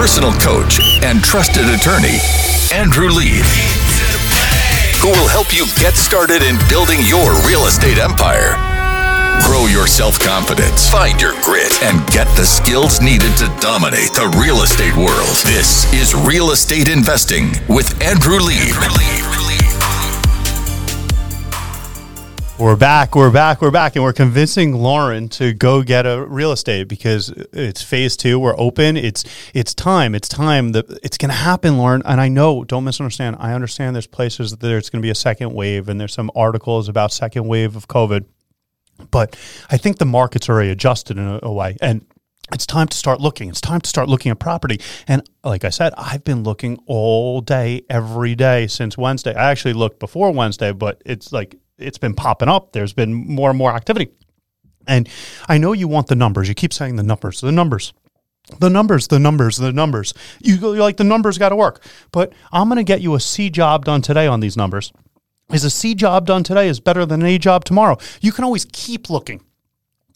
personal coach and trusted attorney, Andrew Lieb, who will help you get started in building your real estate empire. Grow your self confidence, find your grit, and get the skills needed to dominate the real estate world. This is Real Estate Investing with Andrew Lieb. We're back, we're back, we're back, and we're convincing Lauren to go get a real estate because it's phase two. We're open. It's it's time. It's time. it's going to happen, Lauren. And I know. Don't misunderstand. I understand. There's places that there's going to be a second wave, and there's some articles about second wave of COVID. But I think the market's already adjusted in a, a way, and it's time to start looking. It's time to start looking at property. And like I said, I've been looking all day, every day since Wednesday. I actually looked before Wednesday, but it's like it's been popping up. There's been more and more activity. And I know you want the numbers. You keep saying the numbers, the numbers, the numbers, the numbers, the numbers. You you're like, the numbers got to work. But I'm going to get you a C job done today on these numbers. Is a C job done today is better than an A job tomorrow. You can always keep looking.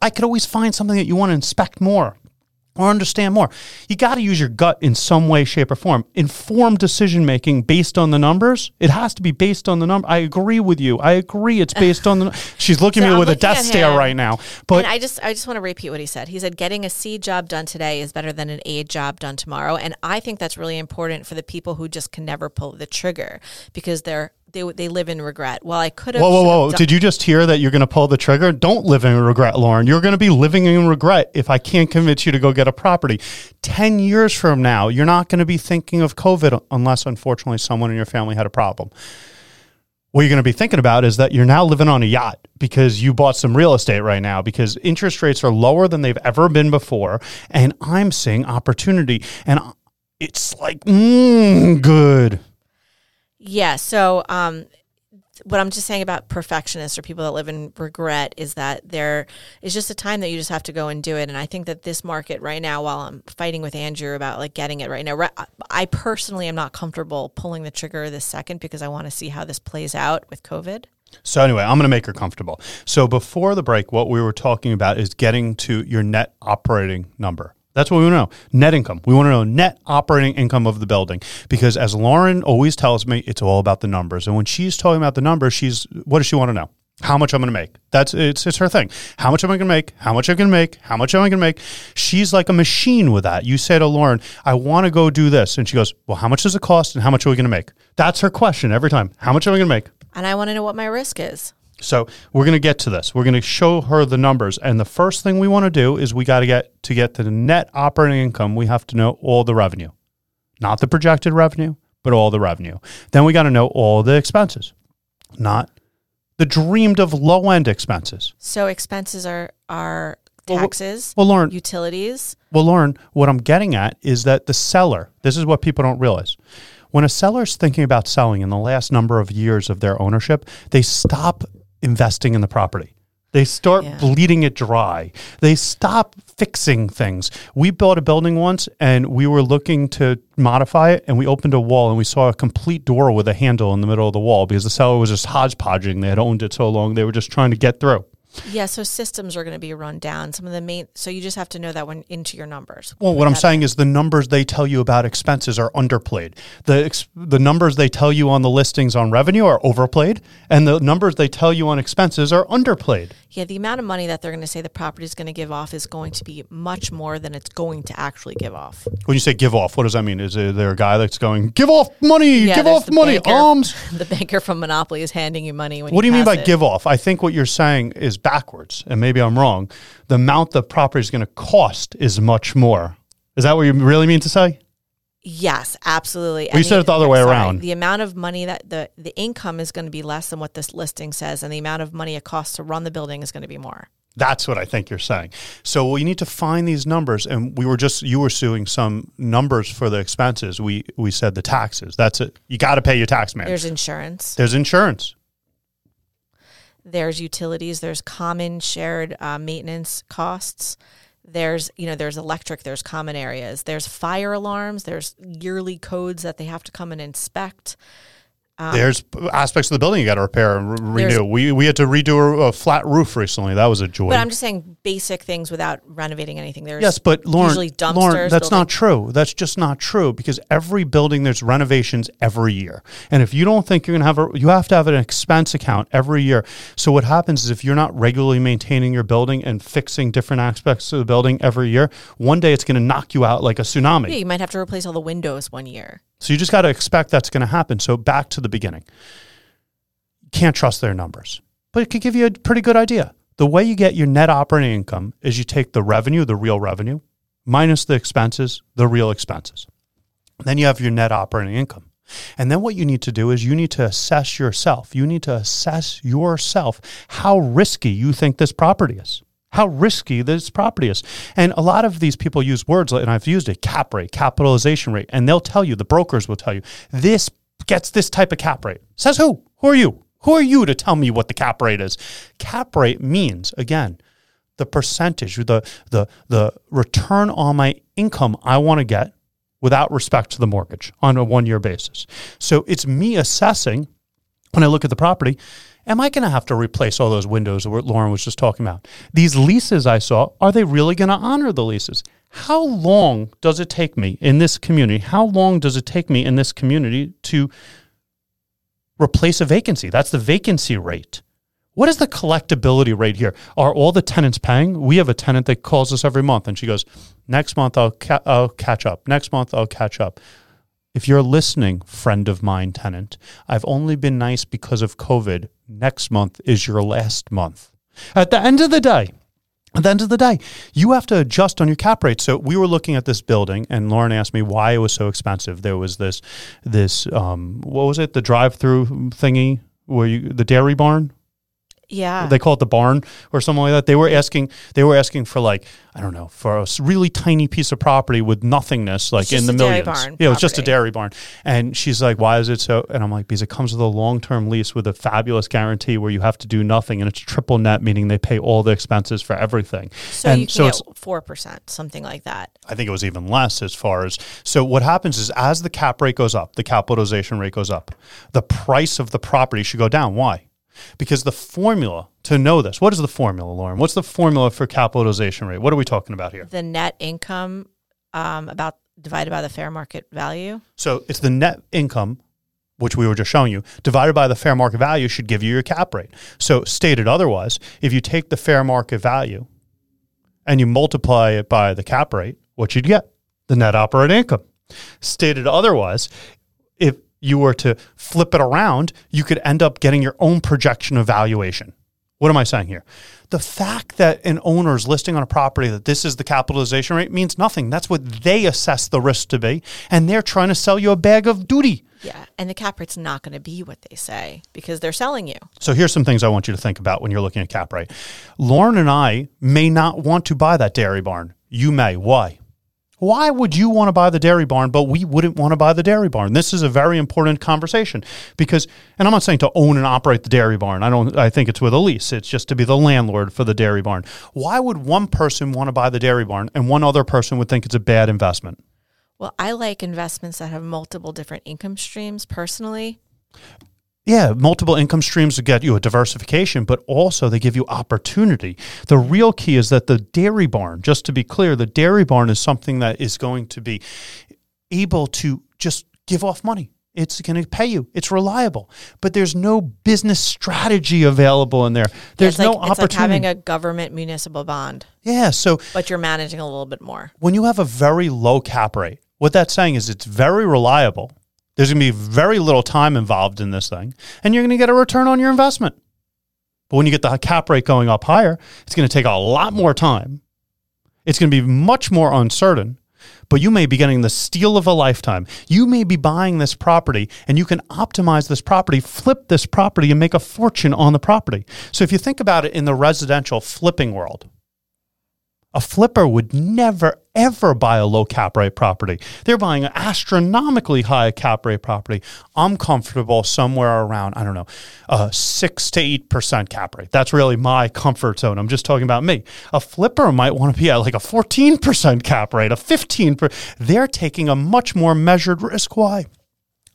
I could always find something that you want to inspect more or understand more. You got to use your gut in some way, shape, or form. Informed decision making based on the numbers. It has to be based on the number. I agree with you. I agree. It's based on the. She's looking so at me with a death stare right now. But and I just, I just want to repeat what he said. He said, "Getting a C job done today is better than an A job done tomorrow." And I think that's really important for the people who just can never pull the trigger because they're they they live in regret. Well, I could have. Whoa, whoa, whoa! Did you just hear that you're going to pull the trigger? Don't live in regret, Lauren. You're going to be living in regret if I can't convince you to go get a property. Ten years from now, you're not going to be thinking of COVID unless, unfortunately, someone in your family had a problem. What you're going to be thinking about is that you're now living on a yacht because you bought some real estate right now because interest rates are lower than they've ever been before, and I'm seeing opportunity, and it's like mm, good. Yeah. So, um, what I'm just saying about perfectionists or people that live in regret is that there is just a time that you just have to go and do it. And I think that this market right now, while I'm fighting with Andrew about like getting it right now, I personally am not comfortable pulling the trigger this second because I want to see how this plays out with COVID. So anyway, I'm going to make her comfortable. So before the break, what we were talking about is getting to your net operating number. That's what we want to know. Net income. We want to know net operating income of the building because as Lauren always tells me, it's all about the numbers. And when she's talking about the numbers, she's what does she want to know? How much I'm going to make. That's it's it's her thing. How much am I going to make? How much I'm going to make? How much am I going to make? She's like a machine with that. You say to Lauren, "I want to go do this," and she goes, "Well, how much does it cost, and how much are we going to make?" That's her question every time. How much am I going to make? And I want to know what my risk is. So we're going to get to this. We're going to show her the numbers, and the first thing we want to do is we got to get to get to the net operating income. We have to know all the revenue, not the projected revenue, but all the revenue. Then we got to know all the expenses, not the dreamed of low end expenses. So expenses are are taxes, well, well, Lauren, utilities. Well, Lauren, what I'm getting at is that the seller. This is what people don't realize when a seller is thinking about selling in the last number of years of their ownership, they stop investing in the property. They start yeah. bleeding it dry. They stop fixing things. We built a building once and we were looking to modify it and we opened a wall and we saw a complete door with a handle in the middle of the wall because the seller was just hodgepodging. They had owned it so long they were just trying to get through. Yeah, so systems are going to be run down. Some of the main, so you just have to know that when into your numbers. Well, what I'm saying is the numbers they tell you about expenses are underplayed. The the numbers they tell you on the listings on revenue are overplayed, and the numbers they tell you on expenses are underplayed. Yeah, the amount of money that they're going to say the property is going to give off is going to be much more than it's going to actually give off. When you say give off, what does that mean? Is there a guy that's going give off money, yeah, give off money, banker, alms? The banker from Monopoly is handing you money. what you do you mean by it. give off? I think what you're saying is backwards, and maybe I'm wrong. The amount the property is going to cost is much more. Is that what you really mean to say? Yes, absolutely. We said it the other way sorry, around. The amount of money that the the income is going to be less than what this listing says, and the amount of money it costs to run the building is going to be more. That's what I think you're saying. So we need to find these numbers, and we were just you were suing some numbers for the expenses. We we said the taxes. That's it. You got to pay your tax man. There's insurance. There's insurance. There's utilities. There's common shared uh, maintenance costs. There's you know there's electric. There's common areas. There's fire alarms. There's yearly codes that they have to come and inspect. Um, there's aspects of the building you got to repair and re- renew. We we had to redo a, a flat roof recently. That was a joy. But I'm just saying basic things without renovating anything. There's Yes, but Lauren, usually dumpsters. Lauren, that's building- not true. That's just not true because every building there's renovations every year, and if you don't think you're going to have a, you have to have an expense account every year. So what happens is if you're not regularly maintaining your building and fixing different aspects of the building every year, one day it's going to knock you out like a tsunami. Yeah, you might have to replace all the windows one year. So you just got to expect that's going to happen. So back to the beginning. Can't trust their numbers, but it could give you a pretty good idea. The way you get your net operating income is you take the revenue, the real revenue, minus the expenses, the real expenses. Then you have your net operating income. And then what you need to do is you need to assess yourself. You need to assess yourself how risky you think this property is. How risky this property is. And a lot of these people use words, and I've used it cap rate, capitalization rate, and they'll tell you, the brokers will tell you, this gets this type of cap rate. Says who? Who are you? Who are you to tell me what the cap rate is? Cap rate means, again, the percentage, the the the return on my income I want to get without respect to the mortgage on a one year basis. So it's me assessing when I look at the property, am I going to have to replace all those windows that Lauren was just talking about? These leases I saw, are they really going to honor the leases? How long does it take me in this community? How long does it take me in this community to replace a vacancy? That's the vacancy rate. What is the collectability rate here? Are all the tenants paying? We have a tenant that calls us every month and she goes, Next month I'll, ca- I'll catch up. Next month I'll catch up. If you're listening, friend of mine, tenant, I've only been nice because of COVID. Next month is your last month. At the end of the day, at the end of the day, you have to adjust on your cap rate. So we were looking at this building, and Lauren asked me why it was so expensive. There was this, this, um, what was it? The drive-through thingy where you, the dairy barn. Yeah. They call it the barn or something like that. They were asking, they were asking for like, I don't know, for a really tiny piece of property with nothingness, like in the millions. barn yeah, it was just a dairy barn. And she's like, why is it so? And I'm like, because it comes with a long-term lease with a fabulous guarantee where you have to do nothing, and it's triple net, meaning they pay all the expenses for everything. so and you so can it's get four percent, something like that. I think it was even less as far as so what happens is as the cap rate goes up, the capitalization rate goes up, the price of the property should go down. Why? Because the formula to know this, what is the formula, Lauren? What's the formula for capitalization rate? What are we talking about here? The net income um, about divided by the fair market value. So it's the net income, which we were just showing you, divided by the fair market value should give you your cap rate. So stated otherwise, if you take the fair market value and you multiply it by the cap rate, what you'd get? The net operating income. Stated otherwise, you were to flip it around, you could end up getting your own projection of valuation. What am I saying here? The fact that an owner is listing on a property that this is the capitalization rate means nothing. That's what they assess the risk to be. And they're trying to sell you a bag of duty. Yeah, and the cap rate's not going to be what they say because they're selling you. So here's some things I want you to think about when you're looking at cap rate. Lauren and I may not want to buy that dairy barn. You may. Why? Why would you want to buy the dairy barn, but we wouldn't want to buy the dairy barn? This is a very important conversation because, and I'm not saying to own and operate the dairy barn. I don't. I think it's with a lease. It's just to be the landlord for the dairy barn. Why would one person want to buy the dairy barn and one other person would think it's a bad investment? Well, I like investments that have multiple different income streams personally. Yeah, multiple income streams to get you a diversification, but also they give you opportunity. The real key is that the dairy barn, just to be clear, the dairy barn is something that is going to be able to just give off money. It's going to pay you. It's reliable, but there's no business strategy available in there. There's it's like, no it's like opportunity. having a government municipal bond, yeah, so but you're managing a little bit more. when you have a very low cap rate, what that's saying is it's very reliable. There's going to be very little time involved in this thing, and you're going to get a return on your investment. But when you get the cap rate going up higher, it's going to take a lot more time. It's going to be much more uncertain, but you may be getting the steal of a lifetime. You may be buying this property and you can optimize this property, flip this property, and make a fortune on the property. So if you think about it in the residential flipping world, a flipper would never, ever buy a low cap rate property. They're buying an astronomically high cap rate property. I'm comfortable somewhere around, I don't know, uh, six to 8% cap rate. That's really my comfort zone. I'm just talking about me. A flipper might want to be at like a 14% cap rate, a 15%. They're taking a much more measured risk. Why?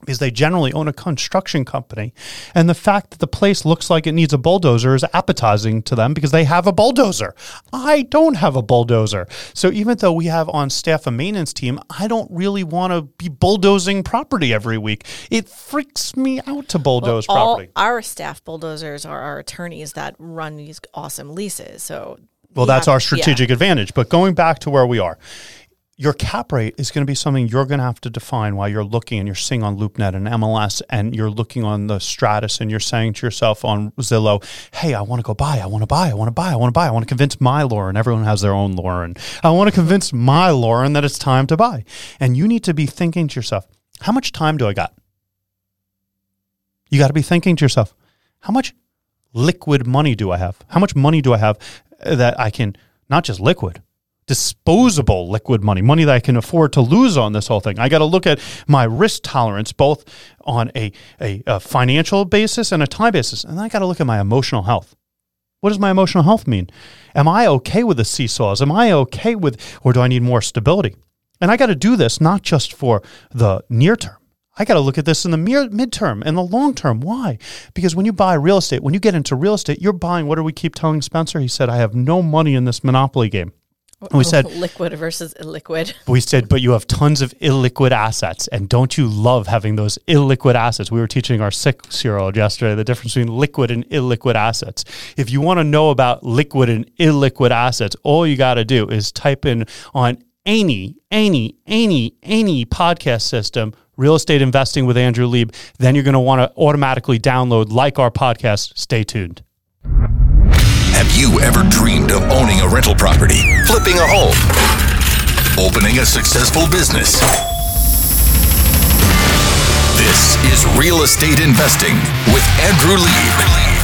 Because they generally own a construction company. And the fact that the place looks like it needs a bulldozer is appetizing to them because they have a bulldozer. I don't have a bulldozer. So even though we have on staff a maintenance team, I don't really want to be bulldozing property every week. It freaks me out to bulldoze All property. our staff bulldozers are our attorneys that run these awesome leases. So Well, we that's our yeah. strategic advantage. But going back to where we are, your cap rate is going to be something you're going to have to define while you're looking and you're seeing on LoopNet and MLS and you're looking on the Stratus and you're saying to yourself on Zillow, hey, I want to go buy, I want to buy, I want to buy, I want to buy, I want to convince my Lauren. Everyone has their own Lauren. I want to convince my Lauren that it's time to buy. And you need to be thinking to yourself, how much time do I got? You got to be thinking to yourself, how much liquid money do I have? How much money do I have that I can not just liquid, disposable liquid money, money that I can afford to lose on this whole thing? I got to look at my risk tolerance both on a, a, a financial basis and a time basis. And I got to look at my emotional health. What does my emotional health mean? Am I okay with the seesaws? Am I okay with, or do I need more stability? And I got to do this not just for the near term. I got to look at this in the mere midterm and the long term. Why? Because when you buy real estate, when you get into real estate, you're buying. What do we keep telling Spencer? He said, "I have no money in this monopoly game." And we said, liquid versus illiquid. we said, but you have tons of illiquid assets, and don't you love having those illiquid assets? We were teaching our six-year-old yesterday the difference between liquid and illiquid assets. If you want to know about liquid and illiquid assets, all you got to do is type in on any, any, any, any podcast system, real estate investing with Andrew Lieb. Then you're going to want to automatically download like our podcast. Stay tuned. Have you ever dreamed of owning a rental property, flipping a home, opening a successful business? This is Real Estate Investing with Andrew Lieb.